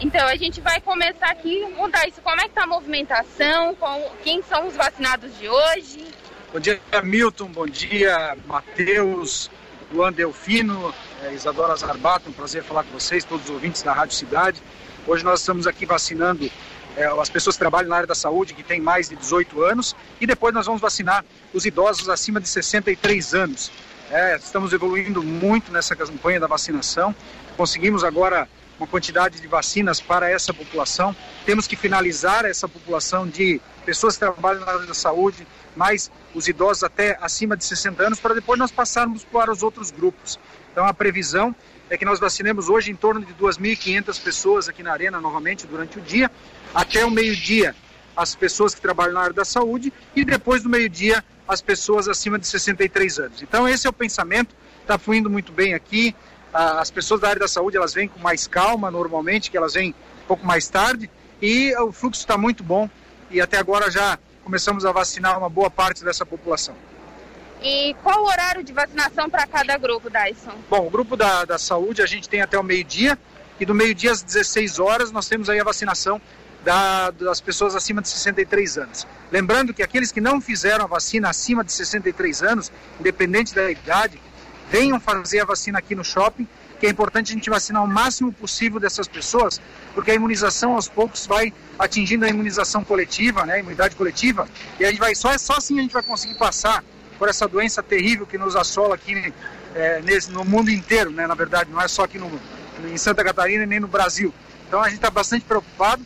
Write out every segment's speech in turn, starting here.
Então a gente vai começar aqui, mudar isso. Como é que tá a movimentação? Quem são os vacinados de hoje? Bom dia, Milton. Bom dia, Matheus, Luan Delfino, é, Isadora Zarbato. Um prazer falar com vocês, todos os ouvintes da Rádio Cidade. Hoje nós estamos aqui vacinando é, as pessoas que trabalham na área da saúde, que têm mais de 18 anos, e depois nós vamos vacinar os idosos acima de 63 anos. É, estamos evoluindo muito nessa campanha da vacinação. Conseguimos agora uma quantidade de vacinas para essa população. Temos que finalizar essa população de pessoas que trabalham na área da saúde, mais os idosos até acima de 60 anos, para depois nós passarmos para os outros grupos. Então a previsão é que nós vacinemos hoje em torno de 2.500 pessoas aqui na Arena novamente durante o dia, até o meio-dia as pessoas que trabalham na área da saúde e depois do meio-dia as pessoas acima de 63 anos. Então esse é o pensamento, está fluindo muito bem aqui, as pessoas da área da saúde elas vêm com mais calma normalmente, que elas vêm um pouco mais tarde e o fluxo está muito bom e até agora já começamos a vacinar uma boa parte dessa população. E qual o horário de vacinação para cada grupo, Dyson? Bom, o grupo da, da saúde a gente tem até o meio-dia e do meio-dia às 16 horas nós temos aí a vacinação da, das pessoas acima de 63 anos. Lembrando que aqueles que não fizeram a vacina acima de 63 anos, independente da idade, venham fazer a vacina aqui no shopping, que é importante a gente vacinar o máximo possível dessas pessoas, porque a imunização aos poucos vai atingindo a imunização coletiva, né, a imunidade coletiva, e a gente vai só só assim a gente vai conseguir passar por essa doença terrível que nos assola aqui é, nesse, no mundo inteiro, né, na verdade, não é só aqui no, em Santa Catarina nem no Brasil. Então a gente está bastante preocupado.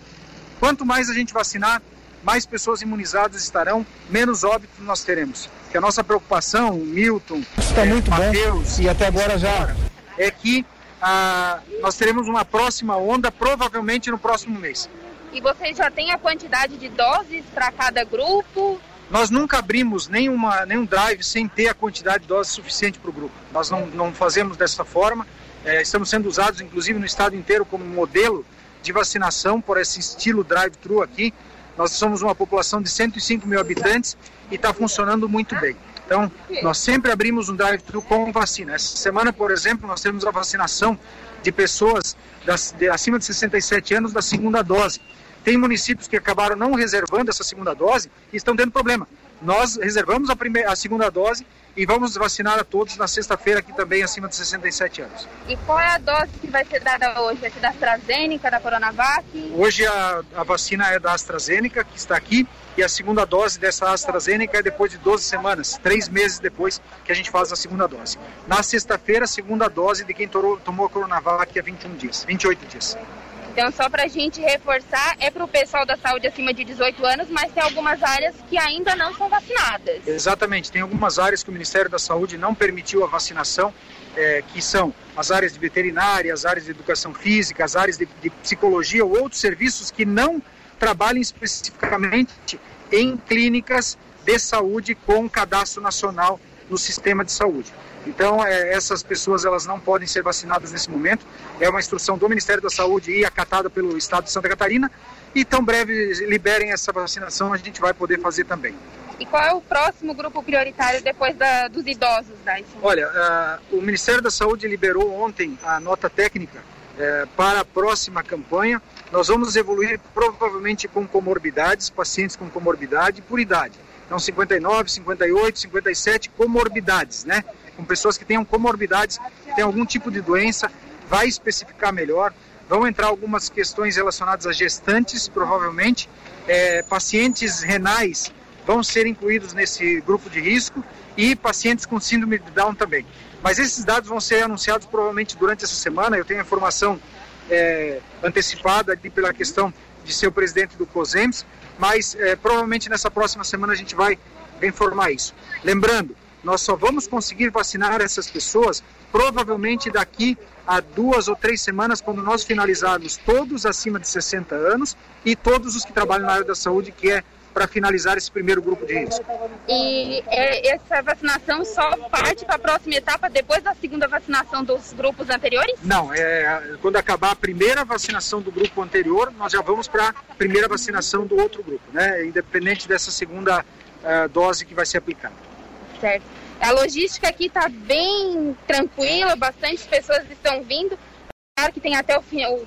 Quanto mais a gente vacinar, mais pessoas imunizadas estarão, menos óbitos nós teremos que a nossa preocupação, Milton, está é, muito Mateus, bom. e até agora já é que ah, nós teremos uma próxima onda, provavelmente no próximo mês. E vocês já têm a quantidade de doses para cada grupo? Nós nunca abrimos nenhuma, nenhum drive sem ter a quantidade de doses suficiente para o grupo. Nós não, não fazemos dessa forma. É, estamos sendo usados, inclusive, no estado inteiro como modelo de vacinação por esse estilo drive-thru aqui. Nós somos uma população de 105 mil habitantes e está funcionando muito bem. Então, nós sempre abrimos um drive-thru com vacina. Essa semana, por exemplo, nós temos a vacinação de pessoas das, de, acima de 67 anos da segunda dose. Tem municípios que acabaram não reservando essa segunda dose e estão tendo problema. Nós reservamos a, primeira, a segunda dose e vamos vacinar a todos na sexta-feira aqui também acima de 67 anos. E qual é a dose que vai ser dada hoje? Aqui da AstraZeneca, da Coronavac? Hoje a, a vacina é da AstraZeneca, que está aqui, e a segunda dose dessa AstraZeneca é depois de 12 semanas, três meses depois que a gente faz a segunda dose. Na sexta-feira, a segunda dose de quem tomou a Coronavac é 21 dias, 28 dias. Então, só para a gente reforçar, é para o pessoal da saúde acima de 18 anos, mas tem algumas áreas que ainda não são vacinadas. Exatamente, tem algumas áreas que o Ministério da Saúde não permitiu a vacinação, é, que são as áreas de veterinária, as áreas de educação física, as áreas de, de psicologia ou outros serviços que não trabalhem especificamente em clínicas de saúde com cadastro nacional no sistema de saúde. Então, é, essas pessoas elas não podem ser vacinadas nesse momento. É uma instrução do Ministério da Saúde e acatada pelo Estado de Santa Catarina. E tão breve liberem essa vacinação, a gente vai poder fazer também. E qual é o próximo grupo prioritário depois da, dos idosos, Dyson? Olha, uh, o Ministério da Saúde liberou ontem a nota técnica uh, para a próxima campanha. Nós vamos evoluir provavelmente com comorbidades, pacientes com comorbidade por idade. Então, 59, 58, 57 comorbidades, né? Com pessoas que tenham comorbidades, que têm algum tipo de doença, vai especificar melhor. Vão entrar algumas questões relacionadas a gestantes, provavelmente. É, pacientes renais vão ser incluídos nesse grupo de risco e pacientes com síndrome de Down também. Mas esses dados vão ser anunciados provavelmente durante essa semana. Eu tenho informação é, antecipada aqui pela questão de ser o presidente do COSEMS, mas é, provavelmente nessa próxima semana a gente vai informar isso. Lembrando, nós só vamos conseguir vacinar essas pessoas provavelmente daqui a duas ou três semanas, quando nós finalizarmos todos acima de 60 anos e todos os que trabalham na área da saúde, que é para finalizar esse primeiro grupo de risco. E é, essa vacinação só parte para a próxima etapa depois da segunda vacinação dos grupos anteriores? Não, é, quando acabar a primeira vacinação do grupo anterior, nós já vamos para a primeira vacinação do outro grupo, né? independente dessa segunda uh, dose que vai ser aplicada certo. A logística aqui está bem tranquila, bastante pessoas estão vindo. Claro que tem até o, fim, o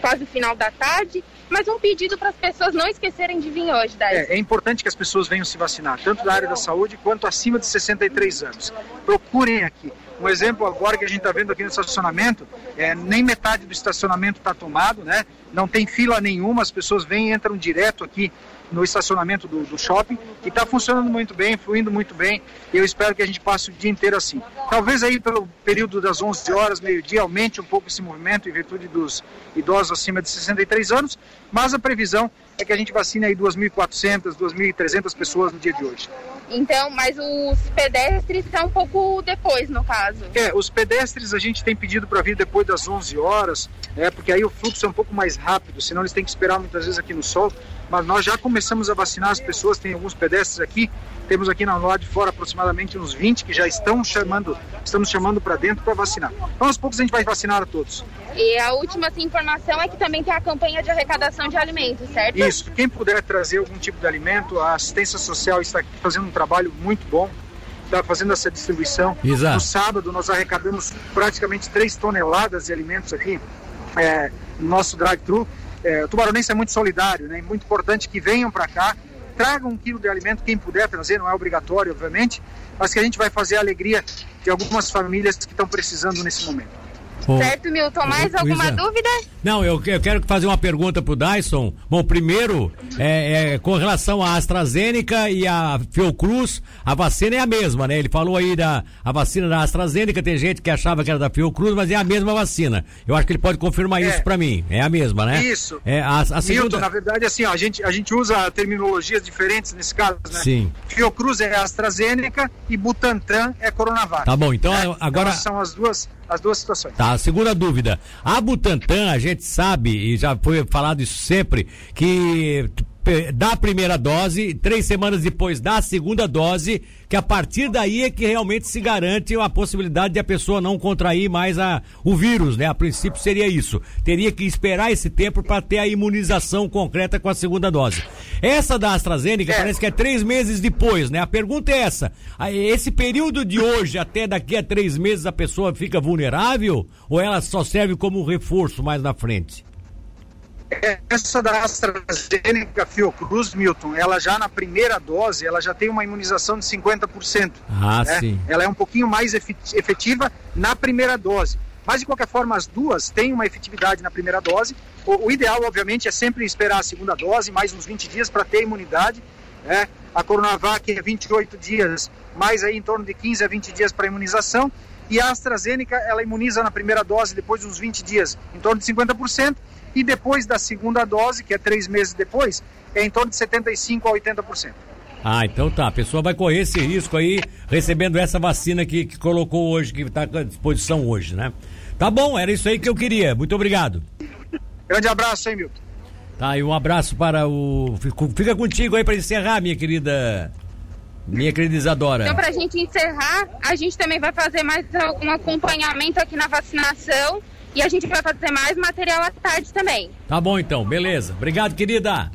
quase final da tarde. Mas um pedido para as pessoas não esquecerem de vir hoje, Daí. É, é, importante que as pessoas venham se vacinar, tanto da área da saúde quanto acima de 63 anos. Procurem aqui. Um exemplo agora que a gente está vendo aqui no estacionamento, é, nem metade do estacionamento está tomado, né? Não tem fila nenhuma, as pessoas vêm e entram direto aqui no estacionamento do, do shopping e está funcionando muito bem, fluindo muito bem. Eu espero que a gente passe o dia inteiro assim. Talvez aí pelo período das 11 horas, meio-dia, aumente um pouco esse movimento em virtude dos idosos acima de 63 anos, mas a previsão é que a gente vacine aí 2.400, 2.300 pessoas no dia de hoje. Então, mas os pedestres estão um pouco depois, no caso. É, os pedestres a gente tem pedido para vir depois das 11 horas, é, porque aí o fluxo é um pouco mais rápido, senão eles têm que esperar muitas vezes aqui no sol. Mas nós já começamos a vacinar as pessoas, tem alguns pedestres aqui, temos aqui na lado de fora aproximadamente uns 20 que já estão chamando, estamos chamando para dentro para vacinar. Então, aos poucos a gente vai vacinar a todos. E a última assim, informação é que também tem a campanha de arrecadação de alimentos, certo? Isso. Quem puder trazer algum tipo de alimento, a assistência social está aqui fazendo um trabalho muito bom. Está fazendo essa distribuição. Exato. No sábado nós arrecadamos praticamente 3 toneladas de alimentos aqui é, no nosso drive-thru. É, o Tubaronense é muito solidário, né? muito importante que venham para cá, tragam um quilo de alimento, quem puder trazer, não é obrigatório, obviamente, mas que a gente vai fazer a alegria de algumas famílias que estão precisando nesse momento. Certo, Milton. Mais alguma dúvida? Não, eu, eu quero fazer uma pergunta pro Dyson. Bom, primeiro, é, é, com relação à AstraZeneca e a Fiocruz, a vacina é a mesma, né? Ele falou aí da a vacina da AstraZeneca, tem gente que achava que era da Fiocruz, mas é a mesma vacina. Eu acho que ele pode confirmar é. isso para mim. É a mesma, né? Isso. É, a, a segunda... Milton, na verdade, assim, ó, a, gente, a gente usa terminologias diferentes nesse caso, né? Sim. Fiocruz é AstraZeneca e Butantan é Coronavac. Tá bom, então é, agora... Então, são as duas as duas situações. Tá, segunda dúvida. A Butantan, a gente sabe, e já foi falado isso sempre, que da primeira dose, três semanas depois da segunda dose, que a partir daí é que realmente se garante a possibilidade de a pessoa não contrair mais a, o vírus, né? A princípio seria isso. Teria que esperar esse tempo para ter a imunização concreta com a segunda dose. Essa da AstraZeneca é. parece que é três meses depois, né? A pergunta é essa: esse período de hoje até daqui a três meses a pessoa fica vulnerável ou ela só serve como reforço mais na frente? Essa da AstraZeneca Fiocruz, Milton, ela já na primeira dose, ela já tem uma imunização de 50%. Ah, né? sim. Ela é um pouquinho mais efetiva na primeira dose. Mas, de qualquer forma, as duas têm uma efetividade na primeira dose. O, o ideal, obviamente, é sempre esperar a segunda dose, mais uns 20 dias para ter imunidade. Né? A Coronavac é 28 dias, mais aí em torno de 15 a 20 dias para imunização. E a AstraZeneca, ela imuniza na primeira dose depois de uns 20 dias, em torno de 50% e depois da segunda dose, que é três meses depois, é em torno de 75% a 80%. Ah, então tá. A pessoa vai correr esse risco aí, recebendo essa vacina que, que colocou hoje, que está à disposição hoje, né? Tá bom, era isso aí que eu queria. Muito obrigado. Grande abraço, hein, Milton. Tá, e um abraço para o. Fica contigo aí para encerrar, minha querida. Minha querida Isadora. Então, para a gente encerrar, a gente também vai fazer mais um acompanhamento aqui na vacinação e a gente vai fazer mais material à tarde também. Tá bom então, beleza. Obrigado, querida.